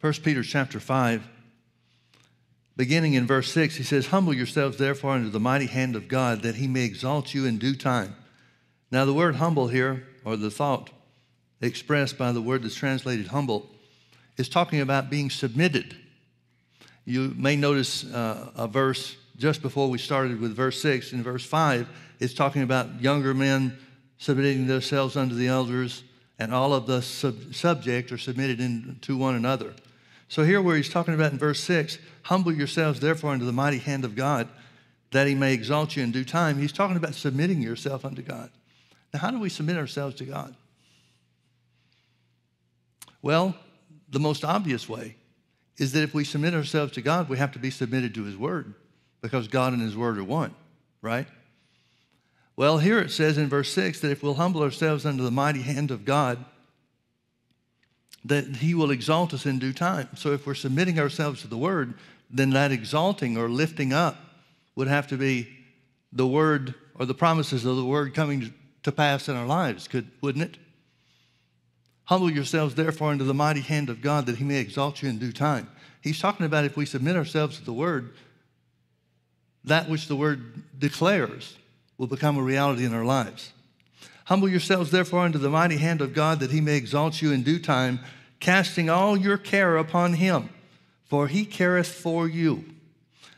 1 Peter chapter 5, beginning in verse 6, he says, Humble yourselves therefore under the mighty hand of God, that he may exalt you in due time. Now, the word humble here, or the thought expressed by the word that's translated humble, is talking about being submitted. You may notice uh, a verse just before we started with verse 6. In verse 5, it's talking about younger men submitting themselves unto the elders, and all of the sub- subject are submitted in, to one another. So, here where he's talking about in verse 6, humble yourselves therefore unto the mighty hand of God, that he may exalt you in due time, he's talking about submitting yourself unto God. Now, how do we submit ourselves to God? Well, the most obvious way is that if we submit ourselves to God, we have to be submitted to his word because God and his word are one, right? Well, here it says in verse 6 that if we'll humble ourselves under the mighty hand of God, that he will exalt us in due time. So if we're submitting ourselves to the word, then that exalting or lifting up would have to be the word or the promises of the word coming to pass in our lives, could, wouldn't it? Humble yourselves, therefore, under the mighty hand of God that he may exalt you in due time. He's talking about if we submit ourselves to the word, that which the word declares will become a reality in our lives. Humble yourselves, therefore, under the mighty hand of God, that he may exalt you in due time, casting all your care upon him, for he careth for you.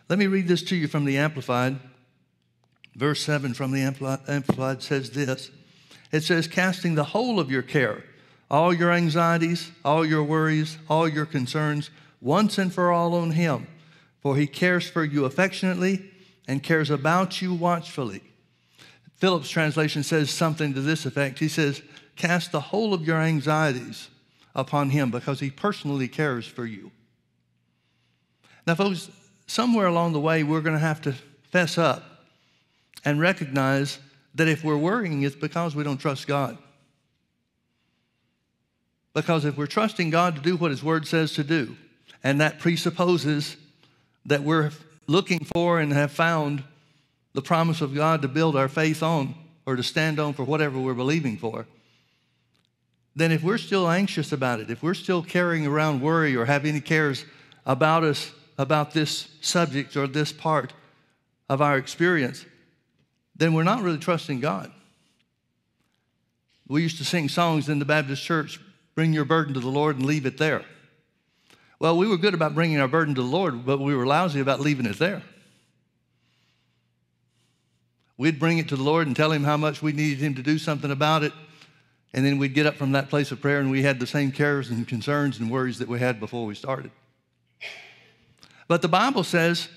Let me read this to you from the Amplified. Verse 7 from the Amplified says this It says, Casting the whole of your care, all your anxieties, all your worries, all your concerns, once and for all on him, for he cares for you affectionately and cares about you watchfully. Phillips' translation says something to this effect. He says, Cast the whole of your anxieties upon him because he personally cares for you. Now, folks, somewhere along the way, we're going to have to fess up and recognize that if we're worrying, it's because we don't trust God. Because if we're trusting God to do what His Word says to do, and that presupposes that we're looking for and have found the promise of God to build our faith on or to stand on for whatever we're believing for, then if we're still anxious about it, if we're still carrying around worry or have any cares about us, about this subject or this part of our experience, then we're not really trusting God. We used to sing songs in the Baptist church bring your burden to the Lord and leave it there. Well, we were good about bringing our burden to the Lord, but we were lousy about leaving it there. We'd bring it to the Lord and tell Him how much we needed Him to do something about it. And then we'd get up from that place of prayer and we had the same cares and concerns and worries that we had before we started. But the Bible says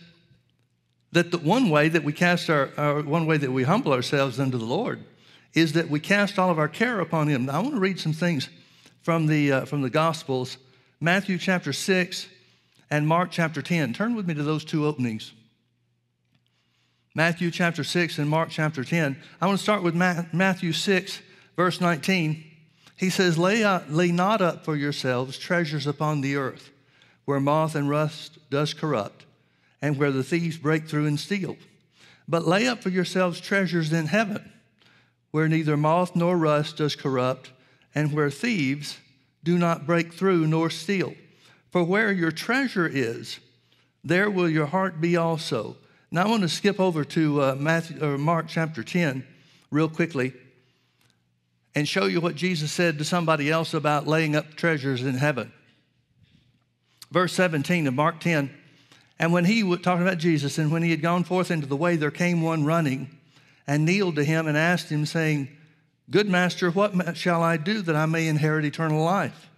that the one way that we cast our, our, one way that we humble ourselves unto the Lord is that we cast all of our care upon Him. Now, I want to read some things from the, uh, from the Gospels Matthew chapter 6 and Mark chapter 10. Turn with me to those two openings. Matthew chapter 6 and Mark chapter 10. I want to start with Matthew 6, verse 19. He says, lay, lay not up for yourselves treasures upon the earth, where moth and rust does corrupt, and where the thieves break through and steal. But lay up for yourselves treasures in heaven, where neither moth nor rust does corrupt, and where thieves do not break through nor steal. For where your treasure is, there will your heart be also. Now I want to skip over to uh, Matthew, or Mark chapter 10 real quickly and show you what Jesus said to somebody else about laying up treasures in heaven. Verse 17 of Mark 10. And when he, was talking about Jesus, and when he had gone forth into the way, there came one running and kneeled to him and asked him, saying, Good master, what shall I do that I may inherit eternal life?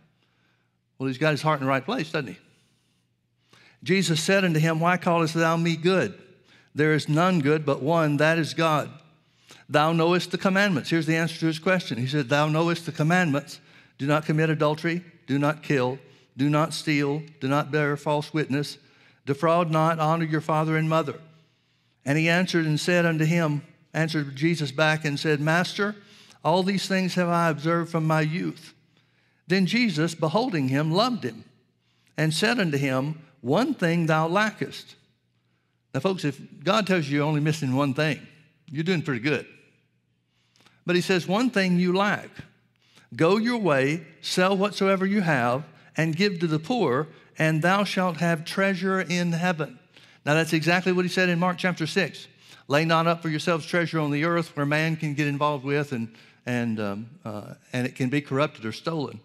Well, he's got his heart in the right place, doesn't he? Jesus said unto him, Why callest thou me good? There is none good but one, that is God. Thou knowest the commandments. Here's the answer to his question. He said, Thou knowest the commandments. Do not commit adultery, do not kill, do not steal, do not bear false witness, defraud not, honor your father and mother. And he answered and said unto him, answered Jesus back and said, Master, all these things have I observed from my youth. Then Jesus, beholding him, loved him and said unto him, One thing thou lackest. Now, folks, if God tells you you're only missing one thing, you're doing pretty good. But he says, One thing you lack. Go your way, sell whatsoever you have, and give to the poor, and thou shalt have treasure in heaven. Now, that's exactly what he said in Mark chapter 6. Lay not up for yourselves treasure on the earth where man can get involved with and, and, um, uh, and it can be corrupted or stolen.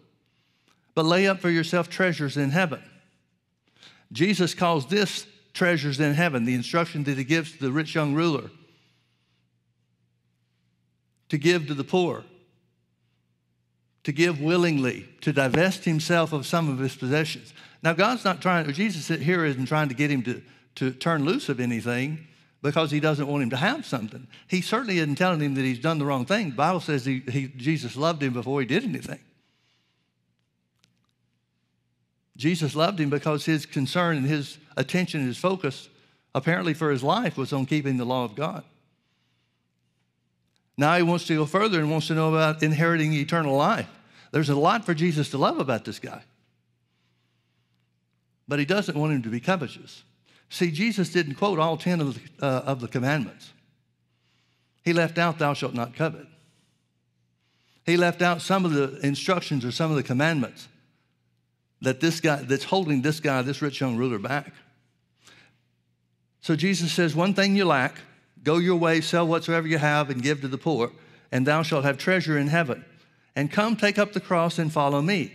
But lay up for yourself treasures in heaven. Jesus calls this treasures in heaven, the instruction that he gives to the rich young ruler to give to the poor, to give willingly, to divest himself of some of his possessions. Now, God's not trying, Jesus here isn't trying to get him to, to turn loose of anything because he doesn't want him to have something. He certainly isn't telling him that he's done the wrong thing. The Bible says he, he, Jesus loved him before he did anything. Jesus loved him because his concern and his attention and his focus, apparently for his life, was on keeping the law of God. Now he wants to go further and wants to know about inheriting eternal life. There's a lot for Jesus to love about this guy. But he doesn't want him to be covetous. See, Jesus didn't quote all 10 of the, uh, of the commandments. He left out, thou shalt not covet. He left out some of the instructions or some of the commandments that this guy, that's holding this guy, this rich young ruler back. So Jesus says, one thing you lack, Go your way, sell whatsoever you have, and give to the poor, and thou shalt have treasure in heaven. And come, take up the cross, and follow me.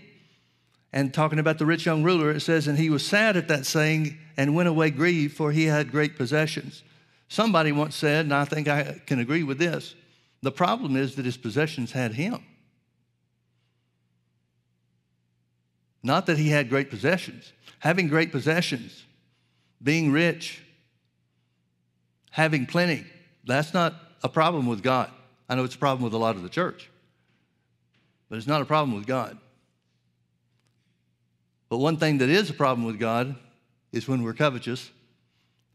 And talking about the rich young ruler, it says, And he was sad at that saying, and went away grieved, for he had great possessions. Somebody once said, and I think I can agree with this the problem is that his possessions had him. Not that he had great possessions. Having great possessions, being rich, having plenty. That's not a problem with God. I know it's a problem with a lot of the church, but it's not a problem with God. But one thing that is a problem with God is when we're covetous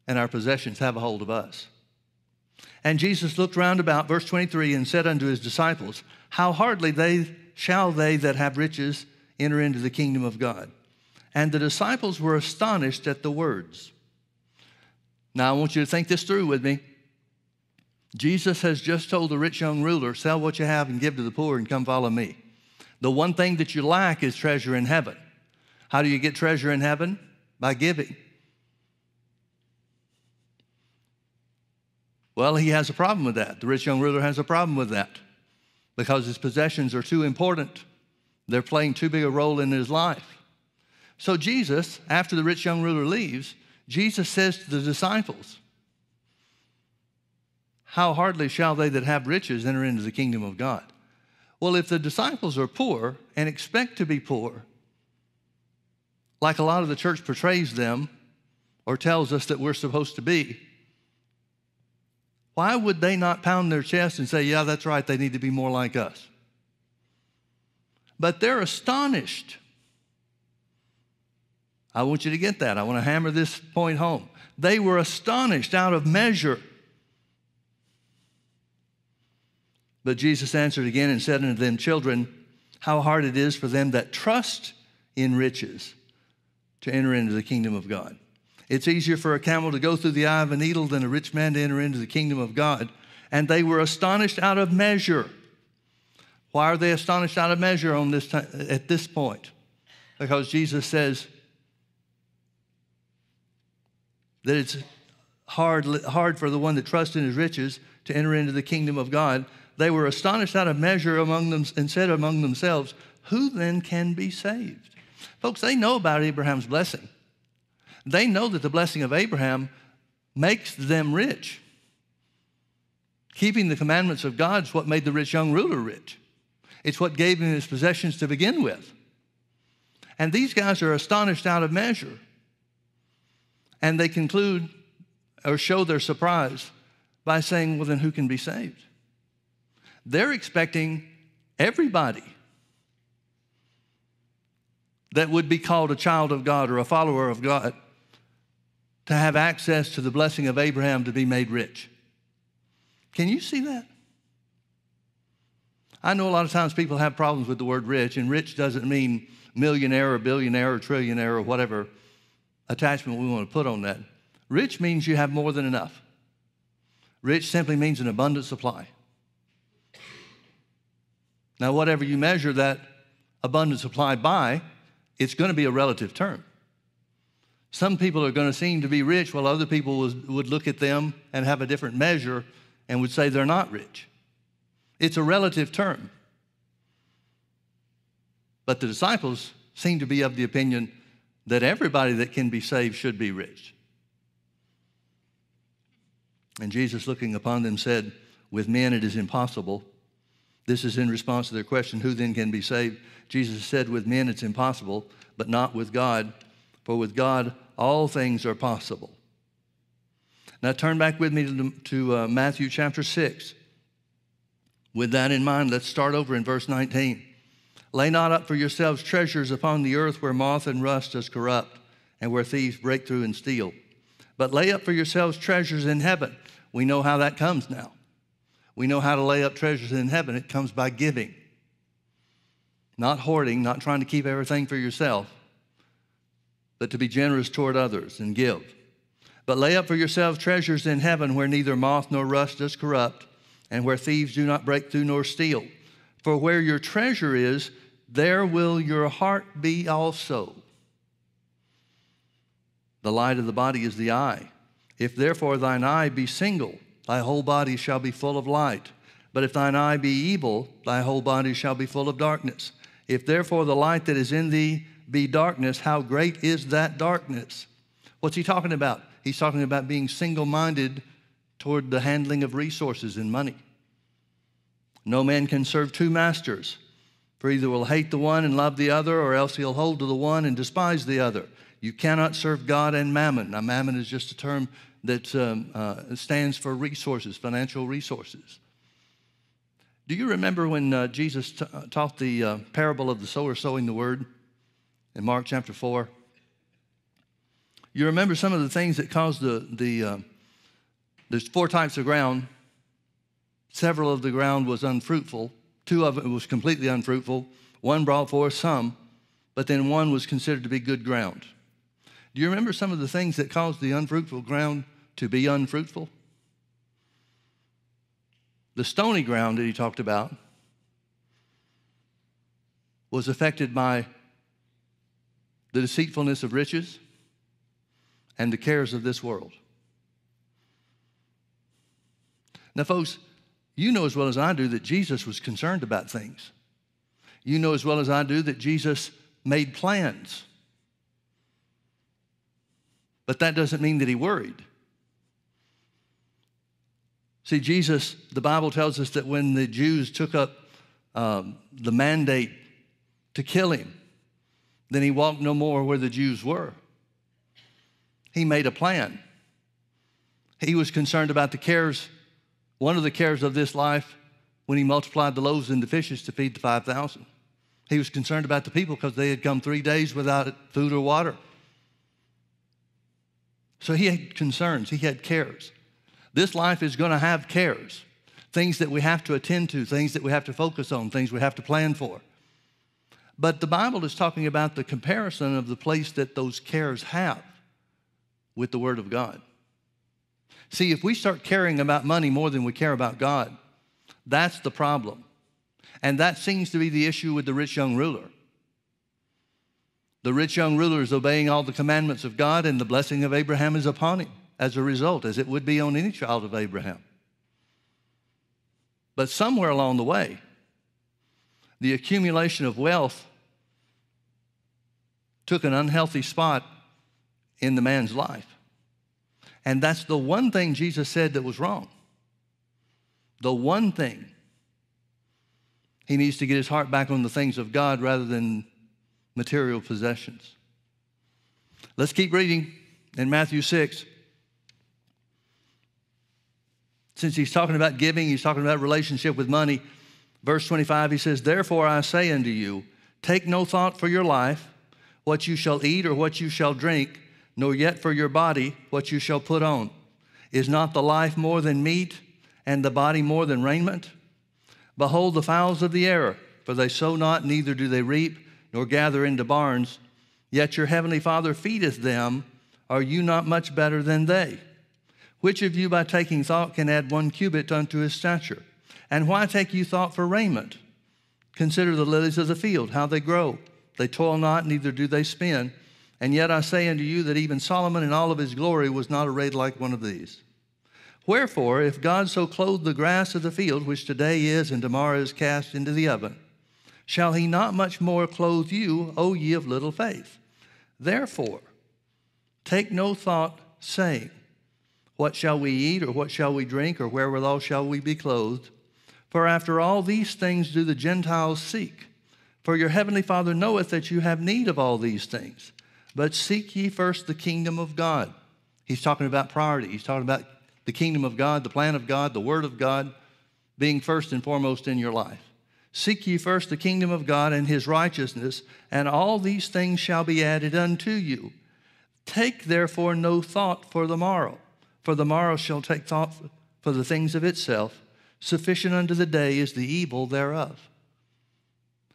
and our possessions have a hold of us. And Jesus looked round about, verse 23, and said unto his disciples, How hardly they shall they that have riches enter into the kingdom of God. And the disciples were astonished at the words. Now, I want you to think this through with me. Jesus has just told the rich young ruler, Sell what you have and give to the poor and come follow me. The one thing that you lack is treasure in heaven. How do you get treasure in heaven? By giving. Well, he has a problem with that. The rich young ruler has a problem with that because his possessions are too important. They're playing too big a role in his life. So, Jesus, after the rich young ruler leaves, Jesus says to the disciples, How hardly shall they that have riches enter into the kingdom of God? Well, if the disciples are poor and expect to be poor, like a lot of the church portrays them or tells us that we're supposed to be, why would they not pound their chest and say, Yeah, that's right, they need to be more like us? But they're astonished I want you to get that. I want to hammer this point home. They were astonished out of measure. But Jesus answered again and said unto them, Children, how hard it is for them that trust in riches to enter into the kingdom of God. It's easier for a camel to go through the eye of a needle than a rich man to enter into the kingdom of God. And they were astonished out of measure. Why are they astonished out of measure on this time, at this point? Because Jesus says, that it's hard, hard for the one that trusts in his riches to enter into the kingdom of God. They were astonished out of measure among them and said among themselves, Who then can be saved? Folks, they know about Abraham's blessing. They know that the blessing of Abraham makes them rich. Keeping the commandments of God is what made the rich young ruler rich. It's what gave him his possessions to begin with. And these guys are astonished out of measure. And they conclude or show their surprise by saying, Well, then who can be saved? They're expecting everybody that would be called a child of God or a follower of God to have access to the blessing of Abraham to be made rich. Can you see that? I know a lot of times people have problems with the word rich, and rich doesn't mean millionaire or billionaire or trillionaire or whatever attachment we want to put on that. Rich means you have more than enough. Rich simply means an abundant supply. Now, whatever you measure that abundant supply by, it's going to be a relative term. Some people are going to seem to be rich while other people would, would look at them and have a different measure and would say they're not rich. It's a relative term. But the disciples seem to be of the opinion that everybody that can be saved should be rich. And Jesus, looking upon them, said, With men it is impossible. This is in response to their question, Who then can be saved? Jesus said, With men it's impossible, but not with God, for with God all things are possible. Now turn back with me to, to uh, Matthew chapter 6. With that in mind, let's start over in verse 19. Lay not up for yourselves treasures upon the earth where moth and rust does corrupt, and where thieves break through and steal. But lay up for yourselves treasures in heaven. We know how that comes now. We know how to lay up treasures in heaven. It comes by giving, not hoarding, not trying to keep everything for yourself, but to be generous toward others and give. But lay up for yourselves treasures in heaven where neither moth nor rust does corrupt, and where thieves do not break through nor steal. For where your treasure is, there will your heart be also. The light of the body is the eye. If therefore thine eye be single, thy whole body shall be full of light. But if thine eye be evil, thy whole body shall be full of darkness. If therefore the light that is in thee be darkness, how great is that darkness? What's he talking about? He's talking about being single minded toward the handling of resources and money. No man can serve two masters, for either will hate the one and love the other, or else he'll hold to the one and despise the other. You cannot serve God and mammon. Now, mammon is just a term that um, uh, stands for resources, financial resources. Do you remember when uh, Jesus t- uh, taught the uh, parable of the sower sowing the word in Mark chapter 4? You remember some of the things that caused the, the uh, there's four types of ground. Several of the ground was unfruitful. Two of it was completely unfruitful. One brought forth some, but then one was considered to be good ground. Do you remember some of the things that caused the unfruitful ground to be unfruitful? The stony ground that he talked about was affected by the deceitfulness of riches and the cares of this world. Now, folks, you know as well as I do that Jesus was concerned about things. You know as well as I do that Jesus made plans. But that doesn't mean that he worried. See, Jesus, the Bible tells us that when the Jews took up um, the mandate to kill him, then he walked no more where the Jews were. He made a plan. He was concerned about the cares, one of the cares of this life when he multiplied the loaves and the fishes to feed the 5,000. He was concerned about the people because they had come three days without food or water. So he had concerns, he had cares. This life is going to have cares, things that we have to attend to, things that we have to focus on, things we have to plan for. But the Bible is talking about the comparison of the place that those cares have with the Word of God. See, if we start caring about money more than we care about God, that's the problem. And that seems to be the issue with the rich young ruler. The rich young ruler is obeying all the commandments of God, and the blessing of Abraham is upon him as a result, as it would be on any child of Abraham. But somewhere along the way, the accumulation of wealth took an unhealthy spot in the man's life. And that's the one thing Jesus said that was wrong. The one thing. He needs to get his heart back on the things of God rather than material possessions. Let's keep reading in Matthew 6. Since he's talking about giving, he's talking about relationship with money. Verse 25, he says, Therefore I say unto you, take no thought for your life, what you shall eat or what you shall drink, nor yet for your body, what you shall put on. Is not the life more than meat, and the body more than raiment? Behold the fowls of the air, for they sow not, neither do they reap nor gather into barns, yet your heavenly Father feedeth them. Are you not much better than they? Which of you, by taking thought, can add one cubit unto his stature? And why take you thought for raiment? Consider the lilies of the field, how they grow. They toil not, neither do they spin. And yet I say unto you that even Solomon in all of his glory was not arrayed like one of these. Wherefore, if God so clothe the grass of the field, which today is and tomorrow is cast into the oven, shall he not much more clothe you, O ye of little faith? Therefore, take no thought, saying, What shall we eat, or what shall we drink, or wherewithal shall we be clothed? For after all these things do the Gentiles seek. For your heavenly Father knoweth that you have need of all these things. But seek ye first the kingdom of God. He's talking about priority. He's talking about the kingdom of God, the plan of God, the word of God being first and foremost in your life. Seek ye first the kingdom of God and his righteousness, and all these things shall be added unto you. Take therefore no thought for the morrow, for the morrow shall take thought for the things of itself. Sufficient unto the day is the evil thereof.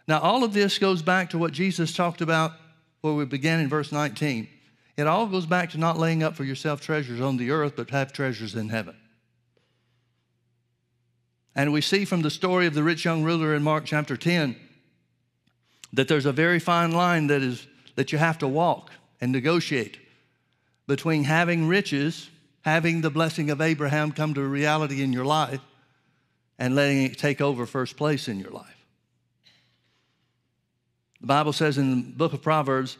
Now, all of this goes back to what Jesus talked about where we began in verse 19. It all goes back to not laying up for yourself treasures on the earth, but have treasures in heaven. And we see from the story of the rich young ruler in Mark chapter 10 that there's a very fine line that, is, that you have to walk and negotiate between having riches, having the blessing of Abraham come to reality in your life, and letting it take over first place in your life. The Bible says in the book of Proverbs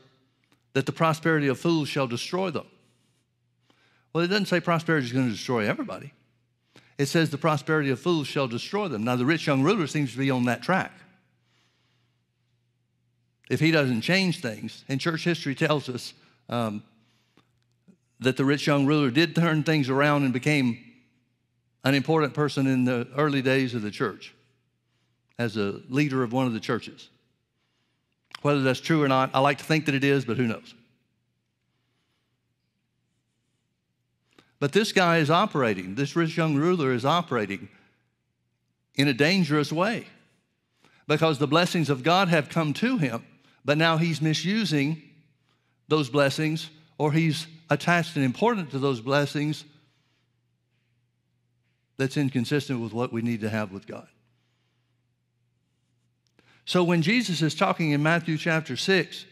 that the prosperity of fools shall destroy them. Well, it doesn't say prosperity is going to destroy everybody. It says the prosperity of fools shall destroy them. Now, the rich young ruler seems to be on that track. If he doesn't change things, and church history tells us um, that the rich young ruler did turn things around and became an important person in the early days of the church as a leader of one of the churches. Whether that's true or not, I like to think that it is, but who knows? But this guy is operating, this rich young ruler is operating in a dangerous way because the blessings of God have come to him, but now he's misusing those blessings or he's attached and important to those blessings that's inconsistent with what we need to have with God. So when Jesus is talking in Matthew chapter 6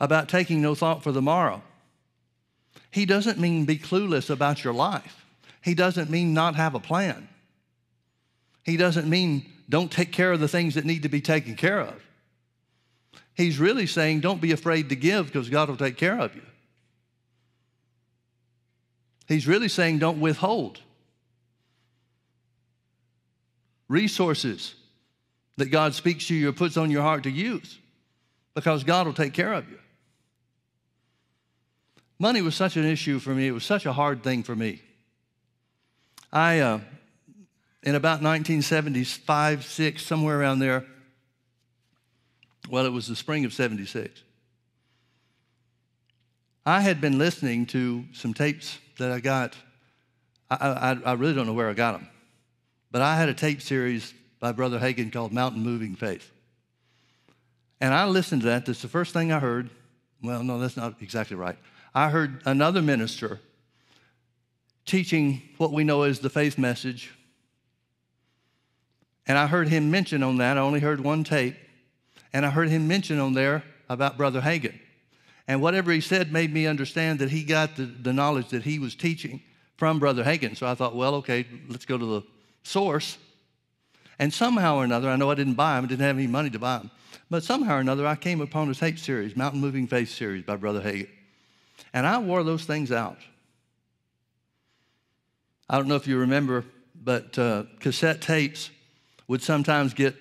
about taking no thought for the morrow, he doesn't mean be clueless about your life. He doesn't mean not have a plan. He doesn't mean don't take care of the things that need to be taken care of. He's really saying don't be afraid to give because God will take care of you. He's really saying don't withhold resources that God speaks to you or puts on your heart to use because God will take care of you. Money was such an issue for me, it was such a hard thing for me. I, uh, in about 1975, 6, somewhere around there, well, it was the spring of 76. I had been listening to some tapes that I got. I, I, I really don't know where I got them, but I had a tape series by Brother Hagin called Mountain Moving Faith. And I listened to that. That's the first thing I heard. Well, no, that's not exactly right. I heard another minister teaching what we know as the faith message. And I heard him mention on that. I only heard one tape. And I heard him mention on there about Brother Hagin. And whatever he said made me understand that he got the, the knowledge that he was teaching from Brother Hagin. So I thought, well, okay, let's go to the source and somehow or another, I know I didn't buy them, I didn't have any money to buy them, but somehow or another, I came upon a tape series, Mountain Moving Faith series by Brother Hagin. And I wore those things out. I don't know if you remember, but uh, cassette tapes would sometimes get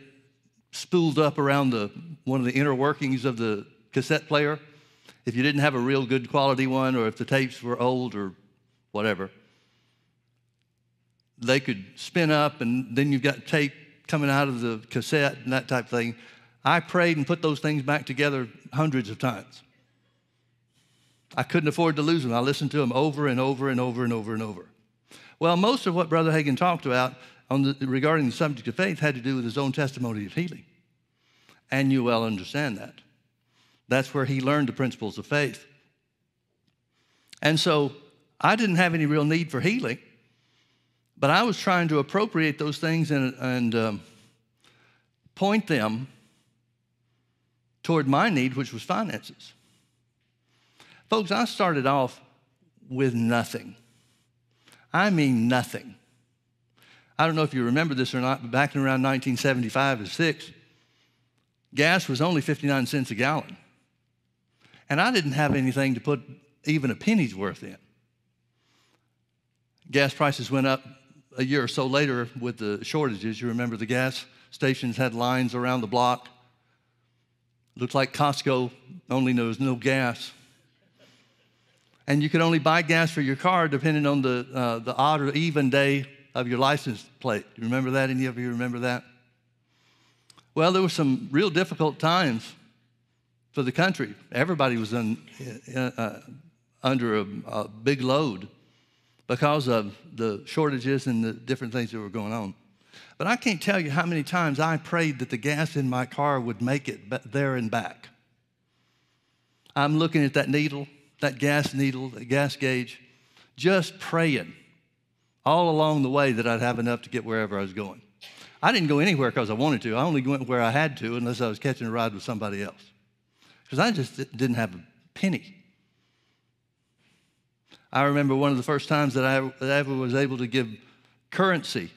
spooled up around the, one of the inner workings of the cassette player. If you didn't have a real good quality one, or if the tapes were old or whatever, they could spin up, and then you've got tape coming out of the cassette and that type of thing. I prayed and put those things back together hundreds of times. I couldn't afford to lose them. I listened to them over and over and over and over and over. Well, most of what Brother Hagin talked about the, regarding the subject of faith had to do with his own testimony of healing. And you well understand that. That's where he learned the principles of faith. And so I didn't have any real need for healing. But I was trying to appropriate those things and, and um, point them toward my need, which was finances. Folks, I started off with nothing. I mean, nothing. I don't know if you remember this or not, but back in around 1975 or 6, gas was only 59 cents a gallon. And I didn't have anything to put even a penny's worth in. Gas prices went up a year or so later with the shortages. You remember the gas stations had lines around the block. Looked like Costco, only there was no gas. And you could only buy gas for your car depending on the, uh, the odd or even day of your license plate. You remember that? Any of you remember that? Well, there were some real difficult times for the country. Everybody was in, uh, under a, a big load because of the shortages and the different things that were going on. But I can't tell you how many times I prayed that the gas in my car would make it there and back. I'm looking at that needle, that gas needle, that gas gauge, just praying all along the way that I'd have enough to get wherever I was going. I didn't go anywhere because I wanted to. I only went where I had to unless I was catching a ride with somebody else. Because I just didn't have a penny. I remember one of the first times that I, that I ever was able to give currency,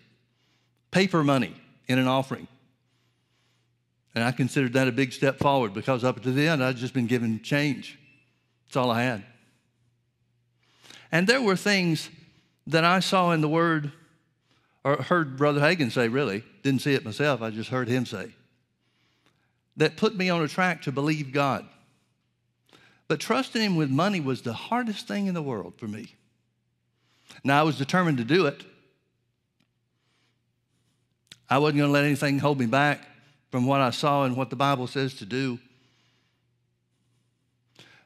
paper money, in an offering. And I considered that a big step forward because up to then I'd just been given change. That's all I had. And there were things that I saw in the Word, or heard Brother Hagin say, really, didn't see it myself, I just heard him say, that put me on a track to believe God. But trusting Him with money was the hardest thing in the world for me. Now, I was determined to do it. I wasn't going to let anything hold me back from what I saw and what the Bible says to do.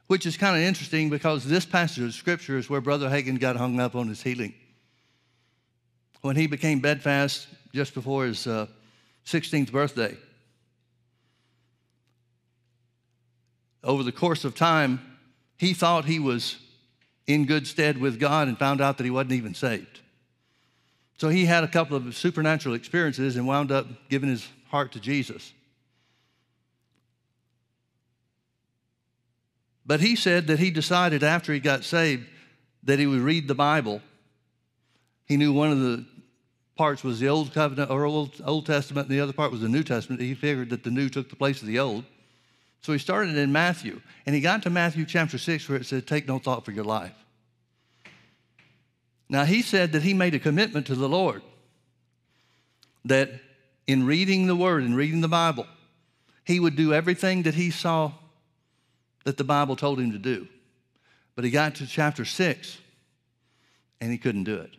Which is kind of interesting because this passage of Scripture is where Brother Hagin got hung up on his healing. When he became bedfast just before his uh, 16th birthday, over the course of time, he thought he was in good stead with God and found out that he wasn't even saved. So he had a couple of supernatural experiences and wound up giving his heart to Jesus. But he said that he decided after he got saved that he would read the Bible. He knew one of the parts was the Old Covenant or Old, Old Testament, and the other part was the New Testament. He figured that the New took the place of the Old. So he started in Matthew, and he got to Matthew chapter 6 where it said, Take no thought for your life. Now, he said that he made a commitment to the Lord that in reading the Word and reading the Bible, he would do everything that he saw that the Bible told him to do. But he got to chapter 6 and he couldn't do it.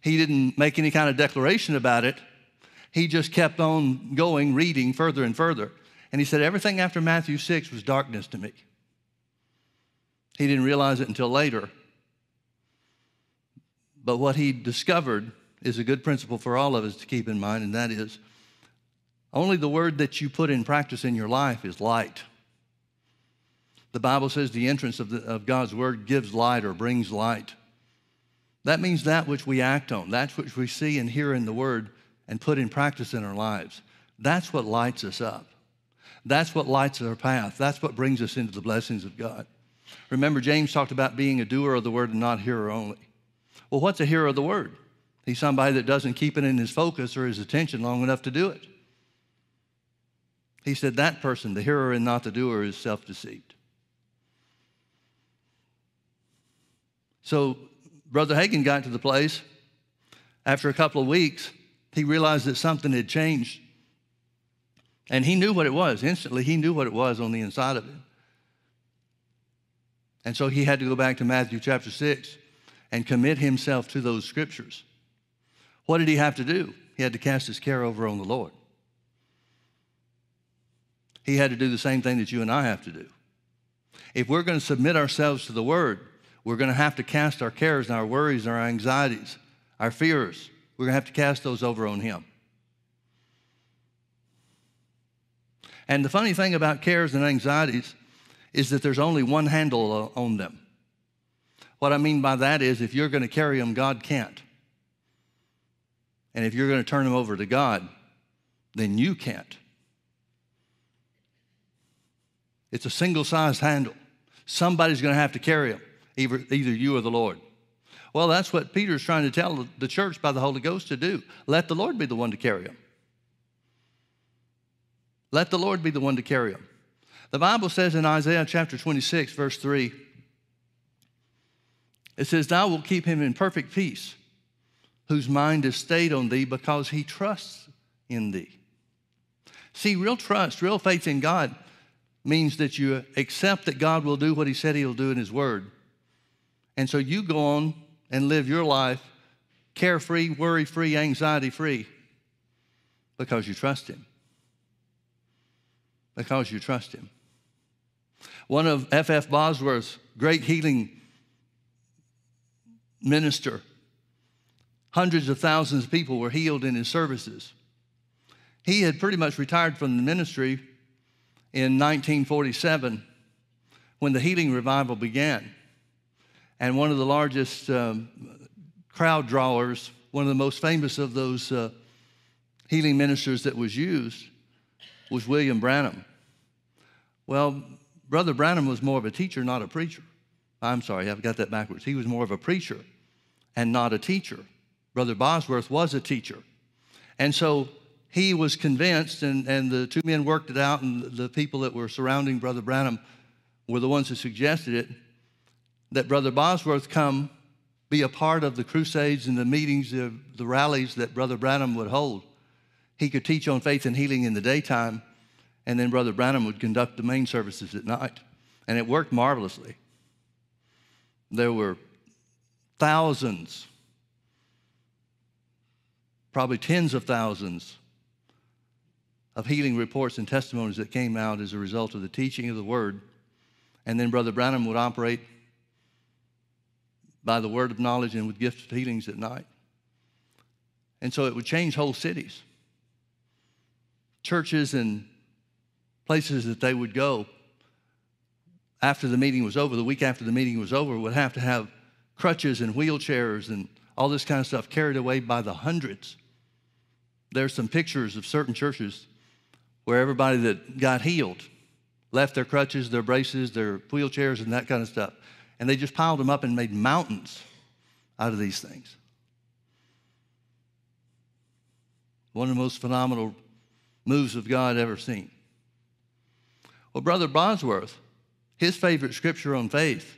He didn't make any kind of declaration about it. He just kept on going, reading further and further. And he said, Everything after Matthew 6 was darkness to me. He didn't realize it until later. But what he discovered is a good principle for all of us to keep in mind, and that is only the word that you put in practice in your life is light. The Bible says the entrance of, the, of God's word gives light or brings light. That means that which we act on, that which we see and hear in the word and put in practice in our lives. That's what lights us up. That's what lights our path. That's what brings us into the blessings of God. Remember, James talked about being a doer of the word and not hearer only. Well, what's a hearer of the word? He's somebody that doesn't keep it in his focus or his attention long enough to do it. He said that person, the hearer and not the doer, is self deceived. So, Brother Hagin got to the place after a couple of weeks, he realized that something had changed and he knew what it was. Instantly, he knew what it was on the inside of him. And so he had to go back to Matthew chapter 6 and commit himself to those scriptures. What did he have to do? He had to cast his care over on the Lord. He had to do the same thing that you and I have to do. If we're going to submit ourselves to the Word, we're going to have to cast our cares and our worries and our anxieties, our fears. We're going to have to cast those over on Him. And the funny thing about cares and anxieties is that there's only one handle on them. What I mean by that is if you're going to carry them, God can't. And if you're going to turn them over to God, then you can't. It's a single sized handle. Somebody's going to have to carry them, either, either you or the Lord. Well, that's what Peter's trying to tell the church by the Holy Ghost to do. Let the Lord be the one to carry them. Let the Lord be the one to carry them. The Bible says in Isaiah chapter 26, verse 3, it says, Thou wilt keep him in perfect peace, whose mind is stayed on thee because he trusts in thee. See, real trust, real faith in God means that you accept that God will do what he said he'll do in his word. And so you go on and live your life carefree, worry free, anxiety free because you trust him. Because you trust him. One of F.F. F. Bosworth's great healing minister, hundreds of thousands of people were healed in his services. He had pretty much retired from the ministry in 1947 when the healing revival began. And one of the largest um, crowd drawers, one of the most famous of those uh, healing ministers that was used, was William Branham. Well, Brother Branham was more of a teacher, not a preacher. I'm sorry, I've got that backwards. He was more of a preacher and not a teacher. Brother Bosworth was a teacher. And so he was convinced, and, and the two men worked it out, and the people that were surrounding Brother Branham were the ones who suggested it, that Brother Bosworth come be a part of the crusades and the meetings, the, the rallies that Brother Branham would hold. He could teach on faith and healing in the daytime, and then Brother Branham would conduct the main services at night. And it worked marvelously. There were thousands, probably tens of thousands of healing reports and testimonies that came out as a result of the teaching of the word. And then Brother Branham would operate by the word of knowledge and with gifts of healings at night. And so it would change whole cities. Churches and places that they would go after the meeting was over, the week after the meeting was over, would have to have crutches and wheelchairs and all this kind of stuff carried away by the hundreds. There's some pictures of certain churches where everybody that got healed left their crutches, their braces, their wheelchairs, and that kind of stuff. And they just piled them up and made mountains out of these things. One of the most phenomenal moves of God ever seen. Well, Brother Bosworth, his favorite scripture on faith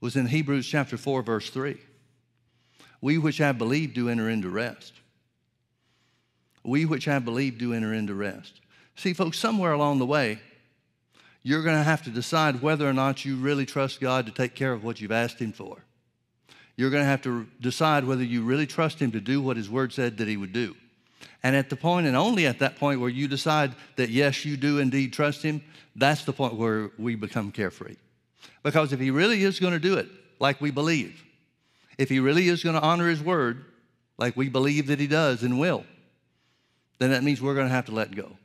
was in Hebrews chapter 4, verse 3. We which have believed do enter into rest. We which have believed do enter into rest. See, folks, somewhere along the way, you're going to have to decide whether or not you really trust God to take care of what you've asked Him for. You're going to have to decide whether you really trust Him to do what His Word said that He would do. And at the point, and only at that point, where you decide that yes, you do indeed trust Him, that's the point where we become carefree. Because if He really is going to do it like we believe, if He really is going to honor His word like we believe that He does and will, then that means we're going to have to let go.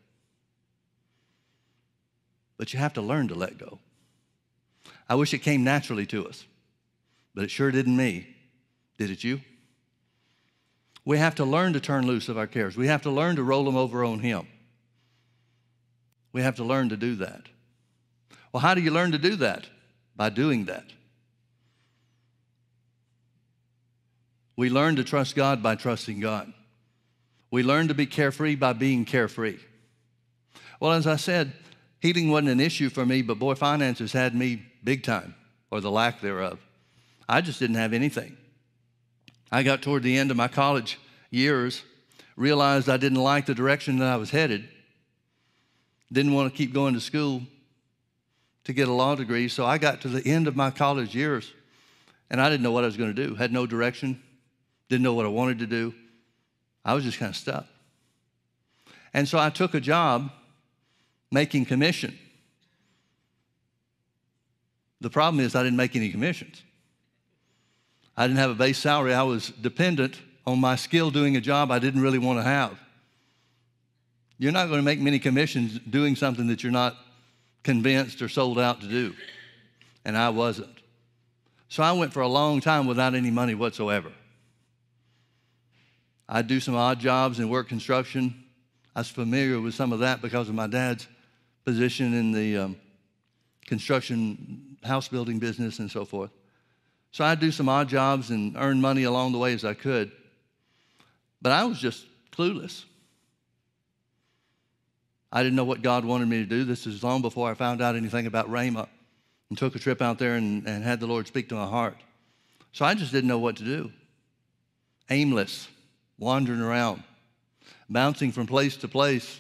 But you have to learn to let go. I wish it came naturally to us, but it sure didn't me. Did it you? We have to learn to turn loose of our cares. We have to learn to roll them over on Him. We have to learn to do that. Well, how do you learn to do that? By doing that. We learn to trust God by trusting God. We learn to be carefree by being carefree. Well, as I said, healing wasn't an issue for me, but boy, finances had me big time, or the lack thereof. I just didn't have anything. I got toward the end of my college years, realized I didn't like the direction that I was headed, didn't want to keep going to school to get a law degree. So I got to the end of my college years and I didn't know what I was going to do, had no direction, didn't know what I wanted to do. I was just kind of stuck. And so I took a job making commission. The problem is I didn't make any commissions. I didn't have a base salary. I was dependent on my skill doing a job I didn't really want to have. You're not going to make many commissions doing something that you're not convinced or sold out to do. And I wasn't. So I went for a long time without any money whatsoever. I'd do some odd jobs and work construction. I was familiar with some of that because of my dad's position in the um, construction, house building business, and so forth. So I'd do some odd jobs and earn money along the way as I could. But I was just clueless. I didn't know what God wanted me to do. This is long before I found out anything about Rhema and took a trip out there and, and had the Lord speak to my heart. So I just didn't know what to do. Aimless, wandering around, bouncing from place to place,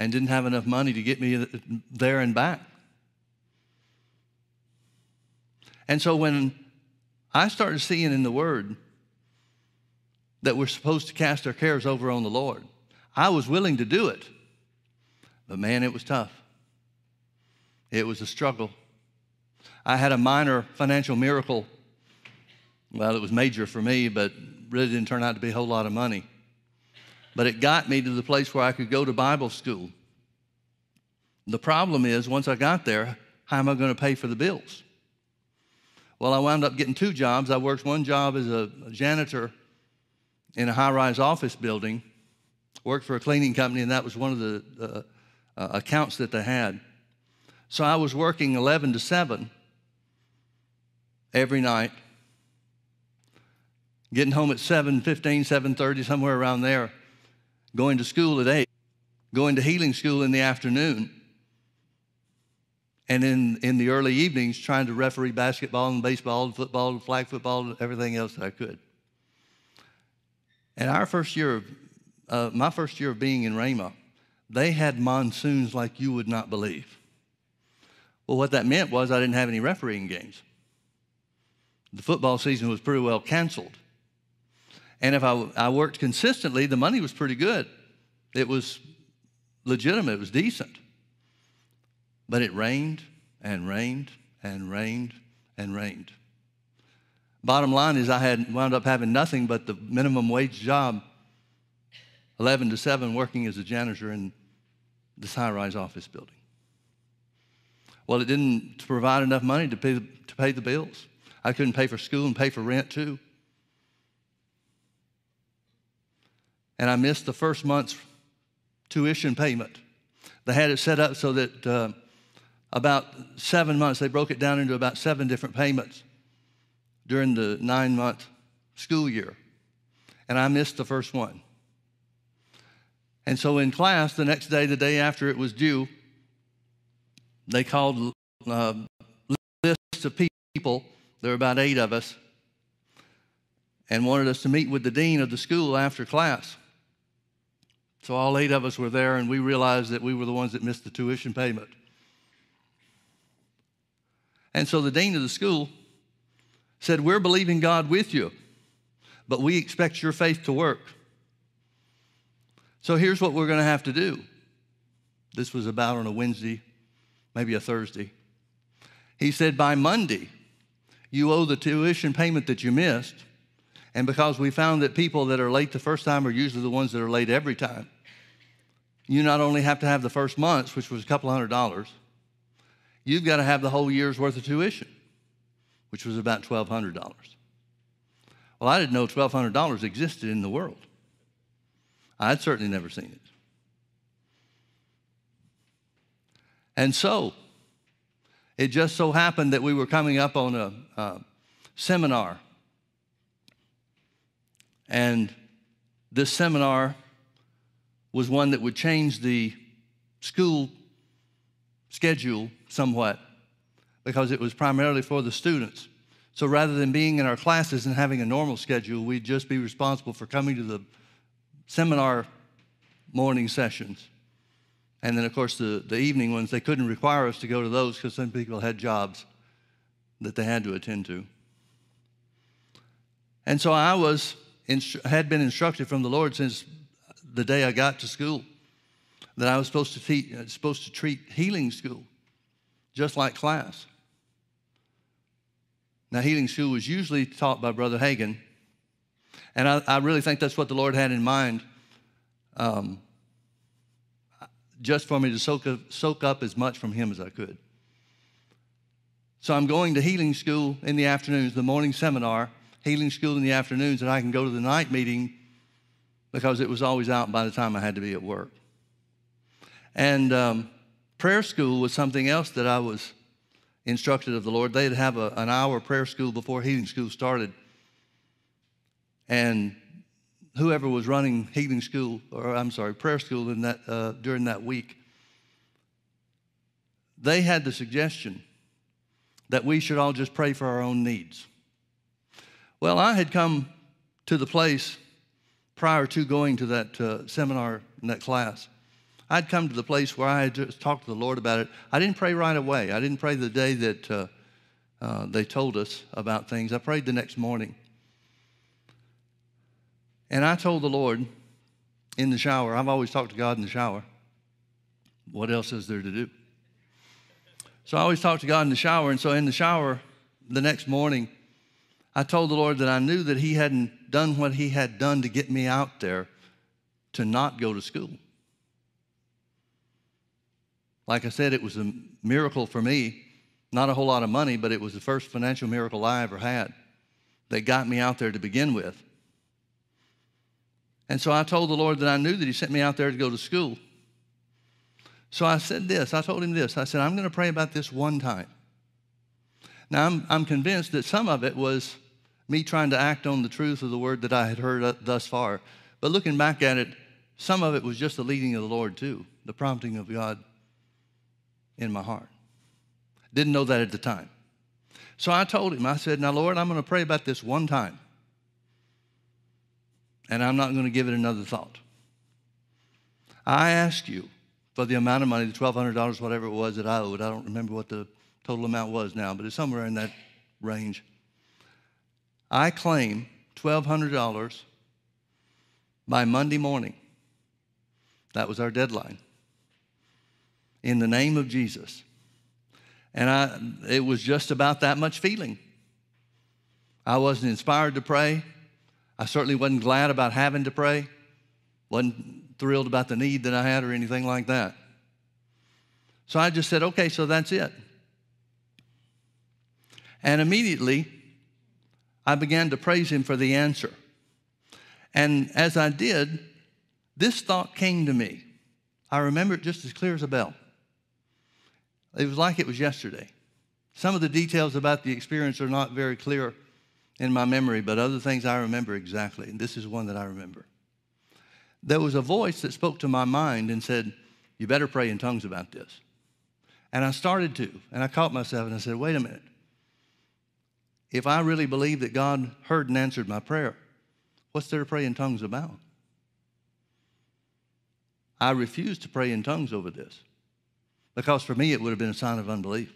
and didn't have enough money to get me there and back. And so when I started seeing in the Word that we're supposed to cast our cares over on the Lord, I was willing to do it. But man, it was tough. It was a struggle. I had a minor financial miracle. Well, it was major for me, but really didn't turn out to be a whole lot of money. But it got me to the place where I could go to Bible school. The problem is, once I got there, how am I going to pay for the bills? Well, I wound up getting two jobs. I worked one job as a janitor in a high rise office building, worked for a cleaning company, and that was one of the uh, uh, accounts that they had. So I was working 11 to 7 every night, getting home at 7 15, 7.30, somewhere around there, going to school at 8, going to healing school in the afternoon, and in, in the early evenings trying to referee basketball and baseball and football and flag football and everything else that I could. And our first year of, uh, my first year of being in Rhema, they had monsoons like you would not believe. Well, what that meant was I didn't have any refereeing games. The football season was pretty well canceled. And if I, I worked consistently, the money was pretty good. It was legitimate, it was decent. But it rained and rained and rained and rained. Bottom line is, I had wound up having nothing but the minimum wage job, 11 to 7, working as a janitor in this high rise office building. Well, it didn't provide enough money to pay, to pay the bills. I couldn't pay for school and pay for rent too. And I missed the first month's tuition payment. They had it set up so that uh, about seven months, they broke it down into about seven different payments during the nine month school year. And I missed the first one. And so in class, the next day, the day after it was due, they called uh, lists of people. There were about eight of us, and wanted us to meet with the dean of the school after class. So all eight of us were there, and we realized that we were the ones that missed the tuition payment. And so the dean of the school said, We're believing God with you, but we expect your faith to work. So here's what we're going to have to do. This was about on a Wednesday maybe a Thursday. He said, By Monday, you owe the tuition payment that you missed. And because we found that people that are late the first time are usually the ones that are late every time, you not only have to have the first month's, which was a couple hundred dollars, you've got to have the whole year's worth of tuition, which was about $1,200. Well, I didn't know $1,200 existed in the world. I'd certainly never seen it. And so, it just so happened that we were coming up on a, a seminar. And this seminar was one that would change the school schedule somewhat because it was primarily for the students. So rather than being in our classes and having a normal schedule, we'd just be responsible for coming to the seminar morning sessions. And then, of course, the, the evening ones, they couldn't require us to go to those because some people had jobs that they had to attend to. And so I was had been instructed from the Lord since the day I got to school that I was supposed to, teach, uh, supposed to treat healing school just like class. Now, healing school was usually taught by Brother Hagin, and I, I really think that's what the Lord had in mind. Um, just for me to soak up, soak up as much from him as I could. So I'm going to healing school in the afternoons, the morning seminar, healing school in the afternoons, and I can go to the night meeting because it was always out by the time I had to be at work. And um, Prayer school was something else that I was instructed of the Lord. They'd have a, an hour prayer school before healing school started. And whoever was running healing school, or I'm sorry, prayer school in that, uh, during that week, they had the suggestion that we should all just pray for our own needs. Well, I had come to the place prior to going to that uh, seminar and that class. I'd come to the place where I had just talked to the Lord about it. I didn't pray right away. I didn't pray the day that uh, uh, they told us about things. I prayed the next morning. And I told the Lord in the shower, I've always talked to God in the shower. What else is there to do? So I always talk to God in the shower. And so in the shower the next morning, I told the Lord that I knew that He hadn't done what He had done to get me out there to not go to school. Like I said, it was a miracle for me. Not a whole lot of money, but it was the first financial miracle I ever had that got me out there to begin with. And so I told the Lord that I knew that He sent me out there to go to school. So I said this I told Him this I said, I'm going to pray about this one time. Now, I'm, I'm convinced that some of it was me trying to act on the truth of the word that I had heard uh, thus far. But looking back at it, some of it was just the leading of the Lord, too, the prompting of God in my heart. Didn't know that at the time. So I told him, I said, Now, Lord, I'm going to pray about this one time, and I'm not going to give it another thought. I ask you for the amount of money, the $1,200, whatever it was that I owed. I don't remember what the total amount was now, but it's somewhere in that range. I claim $1,200 by Monday morning. That was our deadline. In the name of Jesus. And I, it was just about that much feeling. I wasn't inspired to pray. I certainly wasn't glad about having to pray. Wasn't thrilled about the need that I had or anything like that. So I just said, okay, so that's it. And immediately, I began to praise him for the answer. And as I did, this thought came to me. I remember it just as clear as a bell. It was like it was yesterday. Some of the details about the experience are not very clear in my memory, but other things I remember exactly. And this is one that I remember. There was a voice that spoke to my mind and said, You better pray in tongues about this. And I started to, and I caught myself and I said, Wait a minute if I really believe that God heard and answered my prayer, what's there to pray in tongues about? I refused to pray in tongues over this because for me it would have been a sign of unbelief.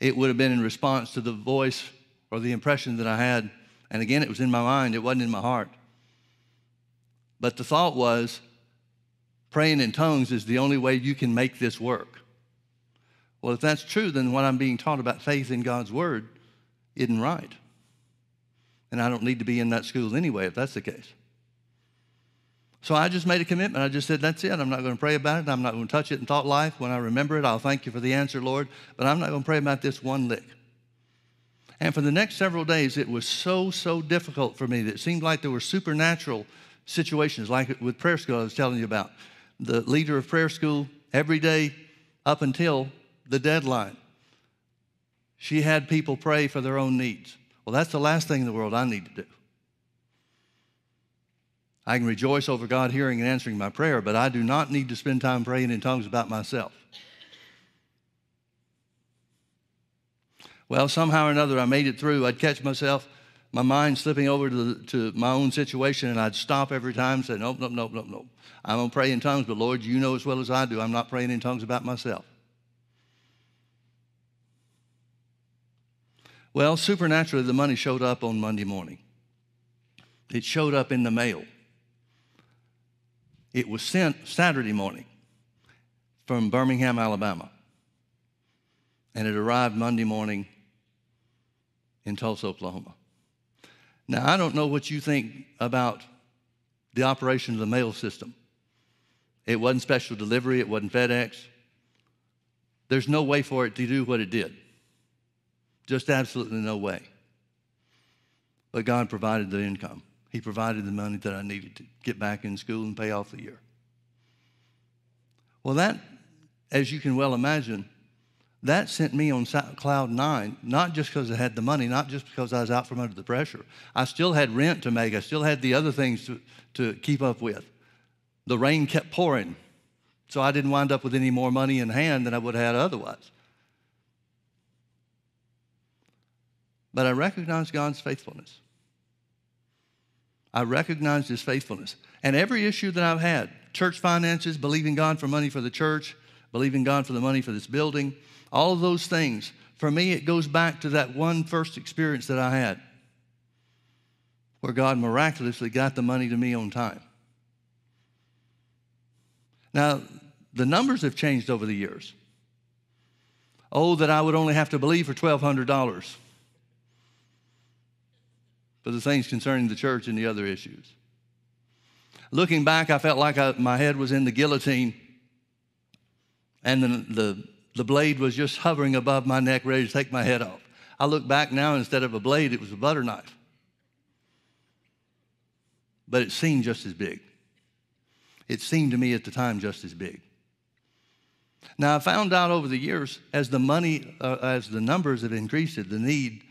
It would have been in response to the voice or the impression that I had. And again, it was in my mind, it wasn't in my heart. But the thought was praying in tongues is the only way you can make this work. Well, if that's true, then what I'm being taught about faith in God's word isn't right. And I don't need to be in that school anyway if that's the case. So I just made a commitment. I just said, that's it. I'm not going to pray about it. I'm not going to touch it in thought life. When I remember it, I'll thank you for the answer, Lord. But I'm not going to pray about this one lick. And for the next several days, it was so, so difficult for me that it seemed like there were supernatural situations, like with prayer school I was telling you about. The leader of prayer school, every day up until the deadline, she had people pray for their own needs. Well, that's the last thing in the world I need to do. I can rejoice over God hearing and answering my prayer, but I do not need to spend time praying in tongues about myself. Well, somehow or another, I made it through. I'd catch myself, my mind slipping over to, the, to my own situation, and I'd stop every time and say, Nope, nope, nope, nope, nope. I'm going to pray in tongues, but Lord, you know as well as I do, I'm not praying in tongues about myself. Well, supernaturally, the money showed up on Monday morning. It showed up in the mail. It was sent Saturday morning from Birmingham, Alabama. And it arrived Monday morning in Tulsa, Oklahoma. Now, I don't know what you think about the operation of the mail system. It wasn't special delivery, it wasn't FedEx. There's no way for it to do what it did. Just absolutely no way. But God provided the income. He provided the money that I needed to get back in school and pay off the year. Well, that as you can well imagine, that sent me on cloud nine, not just because I had the money, not just because I was out from under the pressure. I still had rent to make, I still had the other things to, to keep up with. The rain kept pouring, so I didn't wind up with any more money in hand than I would have had otherwise. But I recognized God's faithfulness. I recognized His faithfulness. And every issue that I've had church finances, believing God for money for the church, believing God for the money for this building, all of those things. For me, it goes back to that one first experience that I had where God miraculously got the money to me on time. Now, the numbers have changed over the years. Oh, that I would only have to believe for $1,200 for the things concerning the church and the other issues. Looking back, I felt like I, my head was in the guillotine and the, the, the blade was just hovering above my neck, ready to take my head off. I look back now, instead of a blade, it was a butter knife. But it seemed just as big. It seemed to me at the time just as big. Now, I found out over the years, as the money, uh, as the numbers have increased, the need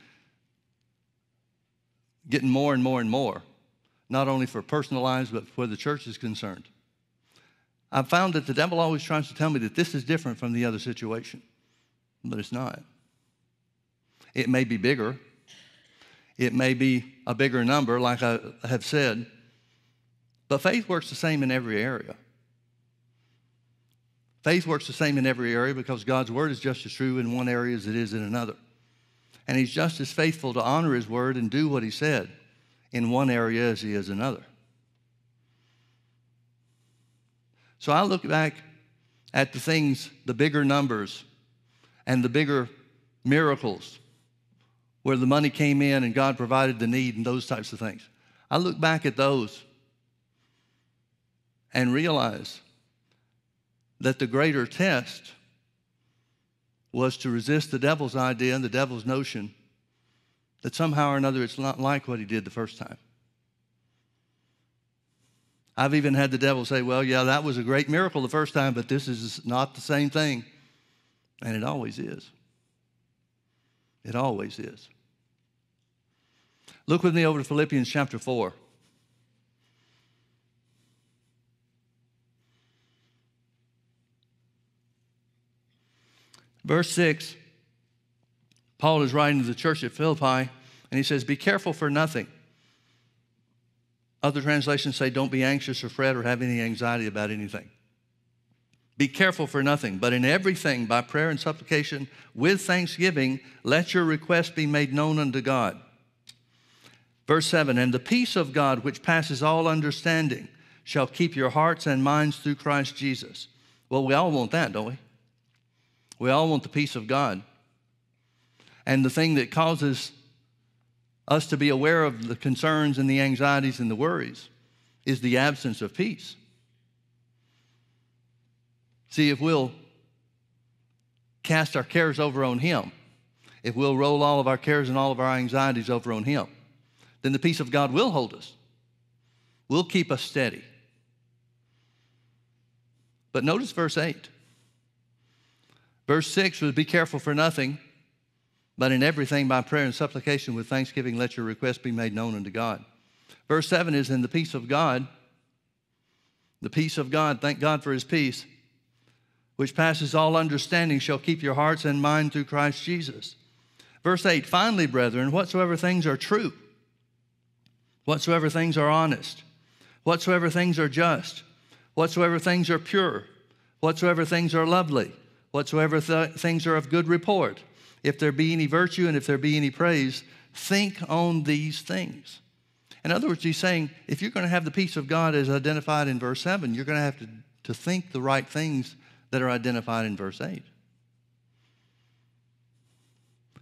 getting more and more and more, not only for personal lives, but for the church is concerned. I've found that the devil always tries to tell me that this is different from the other situation, but it's not. It may be bigger, it may be a bigger number, like I have said, but faith works the same in every area. Faith works the same in every area because God's word is just as true in one area as it is in another. And He's just as faithful to honor His word and do what He said in one area as He is another. So I look back at the things, the bigger numbers and the bigger miracles where the money came in and God provided the need and those types of things. I look back at those and realize that the greater test was to resist the devil's idea and the devil's notion that somehow or another it's not like what he did the first time. I've even had the devil say, Well, yeah, that was a great miracle the first time, but this is not the same thing. And it always is. It always is. Look with me over to Philippians chapter 4. Verse 6, Paul is writing to the church at Philippi, and he says, Be careful for nothing other translations say, don't be anxious or fret or have any anxiety about anything. Be careful for nothing, but in everything, by prayer and supplication, with thanksgiving, let your requests be made known unto God. Verse 7 And the peace of God, which passes all understanding, shall keep your hearts and minds through Christ Jesus. Well, we all want that, don't we? We all want the peace of God. And the thing that causes us to be aware of the concerns and the anxieties and the worries is the absence of peace. See, if we'll cast our cares over on Him, if we'll roll all of our cares and all of our anxieties over on Him, then the peace of God will hold us, will keep us steady. But notice verse 8. Verse 6 was be careful for nothing but in everything, by prayer and supplication with thanksgiving, let your requests be made known unto God. Verse 7 is in the peace of God. The peace of God, thank God for his peace, which passes all understanding, shall keep your hearts and mind through Christ Jesus. Verse 8 Finally, brethren, whatsoever things are true, whatsoever things are honest, whatsoever things are just, whatsoever things are pure, whatsoever things are lovely, whatsoever th- things are of good report if there be any virtue and if there be any praise, think on these things. In other words, he's saying if you're going to have the peace of God as identified in verse 7, you're going to have to, to think the right things that are identified in verse 8.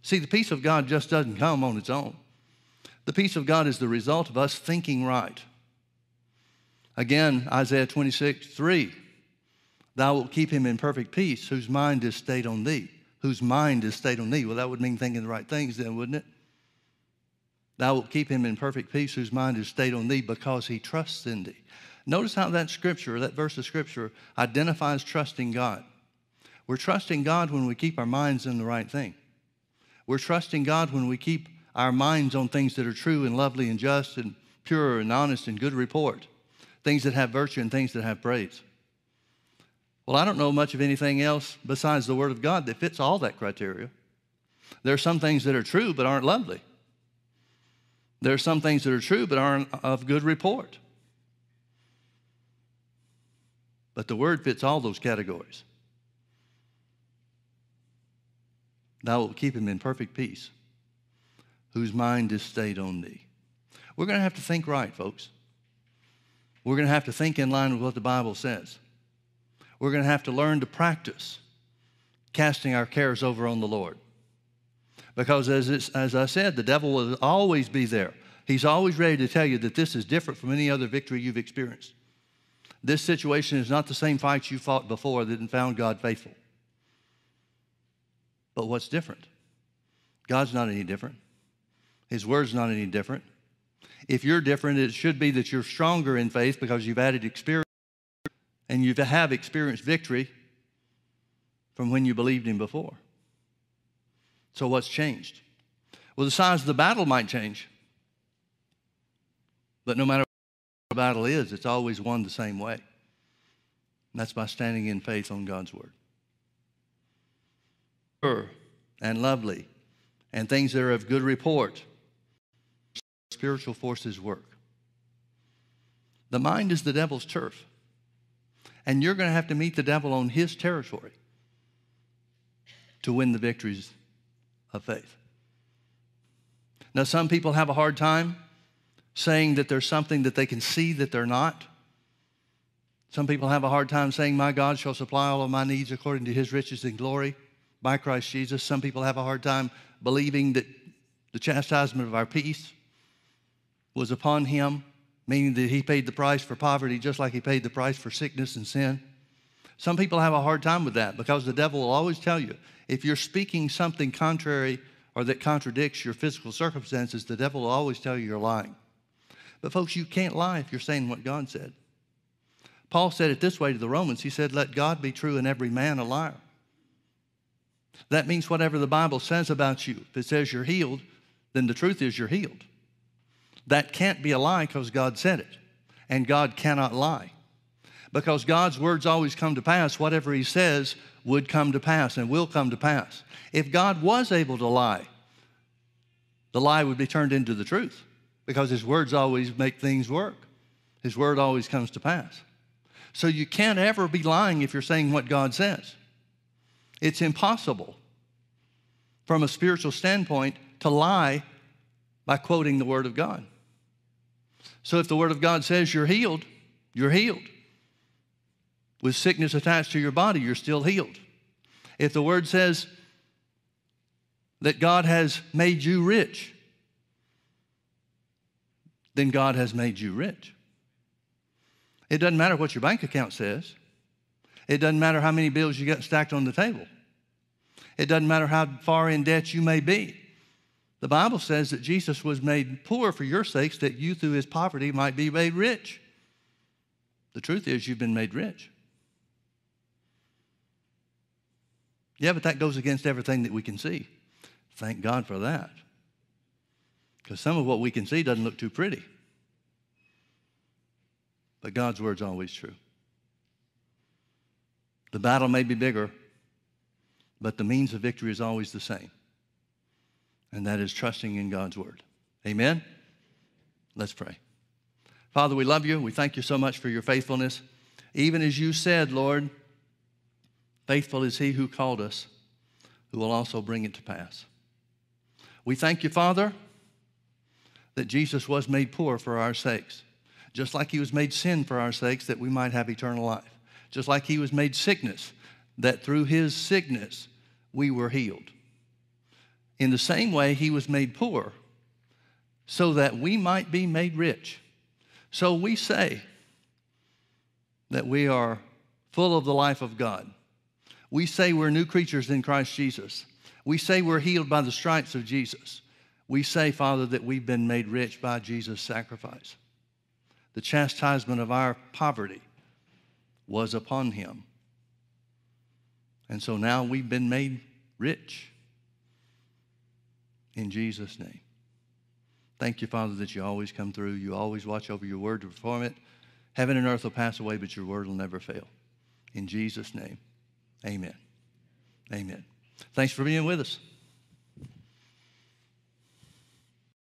See, the peace of God just doesn't come on its own. The peace of God is the result of us thinking right. Again, Isaiah 26, 3. Thou wilt keep him in perfect peace, whose mind is stayed on thee whose mind is stayed on thee. Well, that would mean thinking the right things then, wouldn't it? Thou wilt keep him in perfect peace whose mind is stayed on thee because he trusts in thee. Notice how that scripture, that verse of scripture, identifies trusting God. We're trusting God when we keep our minds in the right thing. We're trusting God when we keep our minds on things that are true and lovely and just and pure and honest and good report, things that have virtue and things that have praise. Well, I don't know much of anything else besides the Word of God that fits all that criteria. There are some things that are true but aren't lovely. There are some things that are true but aren't of good report. But the Word fits all those categories. Thou wilt keep him in perfect peace, whose mind is stayed on thee. We're going to have to think right, folks. We're going to have to think in line with what the Bible says. We're going to have to learn to practice casting our cares over on the Lord. Because as, as I said, the devil will always be there. He's always ready to tell you that this is different from any other victory you've experienced. This situation is not the same fight you fought before that found God faithful. But what's different? God's not any different. His word's not any different. If you're different, it should be that you're stronger in faith because you've added experience and you have experienced victory from when you believed Him before. So, what's changed? Well, the size of the battle might change. But no matter what the battle is, it's always won the same way. And that's by standing in faith on God's Word Pure and lovely and things that are of good report. Spiritual forces work. The mind is the devil's turf. And you're going to have to meet the devil on his territory to win the victories of faith. Now, some people have a hard time saying that there's something that they can see that they're not. Some people have a hard time saying, My God shall supply all of my needs according to his riches and glory by Christ Jesus. Some people have a hard time believing that the chastisement of our peace was upon him, meaning that he paid the price for poverty just like he paid the price for sickness and sin. Some people have a hard time with that because the devil will always tell you if you're speaking something contrary or that contradicts your physical circumstances, the devil will always tell you you're lying. But, folks, you can't lie if you're saying what God said. Paul said it this way to the Romans He said, Let God be true and every man a liar. That means whatever the Bible says about you, if it says you're healed, then the truth is you're healed. That can't be a lie because God said it. And God cannot lie. Because God's words always come to pass, whatever He says would come to pass and will come to pass. If God was able to lie, the lie would be turned into the truth because His words always make things work. His word always comes to pass. So you can't ever be lying if you're saying what God says. It's impossible from a spiritual standpoint to lie by quoting the Word of God. So if the Word of God says you're healed, you're healed. With sickness attached to your body, you're still healed. If the Word says that God has made you rich, then God has made you rich. It doesn't matter what your bank account says. It doesn't matter how many bills you got stacked on the table. It doesn't matter how far in debt you may be. The Bible says that Jesus was made poor for your sakes, that you through his poverty might be made rich. The truth is, you've been made rich. Yeah, but that goes against everything that we can see. Thank God for that. Because some of what we can see doesn't look too pretty. But God's word's always true. The battle may be bigger, but the means of victory is always the same, and that is trusting in God's word. Amen? Let's pray. Father, we love you. We thank you so much for your faithfulness. Even as you said, Lord, faithful is he who called us, who will also bring it to pass. We thank you, Father, that Jesus was made poor for our sakes, just like he was made sin for our sakes, that we might have eternal life just like he was made sickness, that through his sickness we were healed. In the same way, he was made poor so that we might be made rich. So we say that we are full of the life of God. We say we're new creatures in Christ Jesus. We say we're healed by the stripes of Jesus. We say, Father, that we've been made rich by Jesus' sacrifice. The chastisement of our poverty was upon him. And so now we've been made rich in Jesus' name. Thank you, Father, that you always come through. You always watch over your word to perform it. Heaven and earth will pass away, but your word will never fail. In Jesus' name, amen. Amen. Thanks for being with us.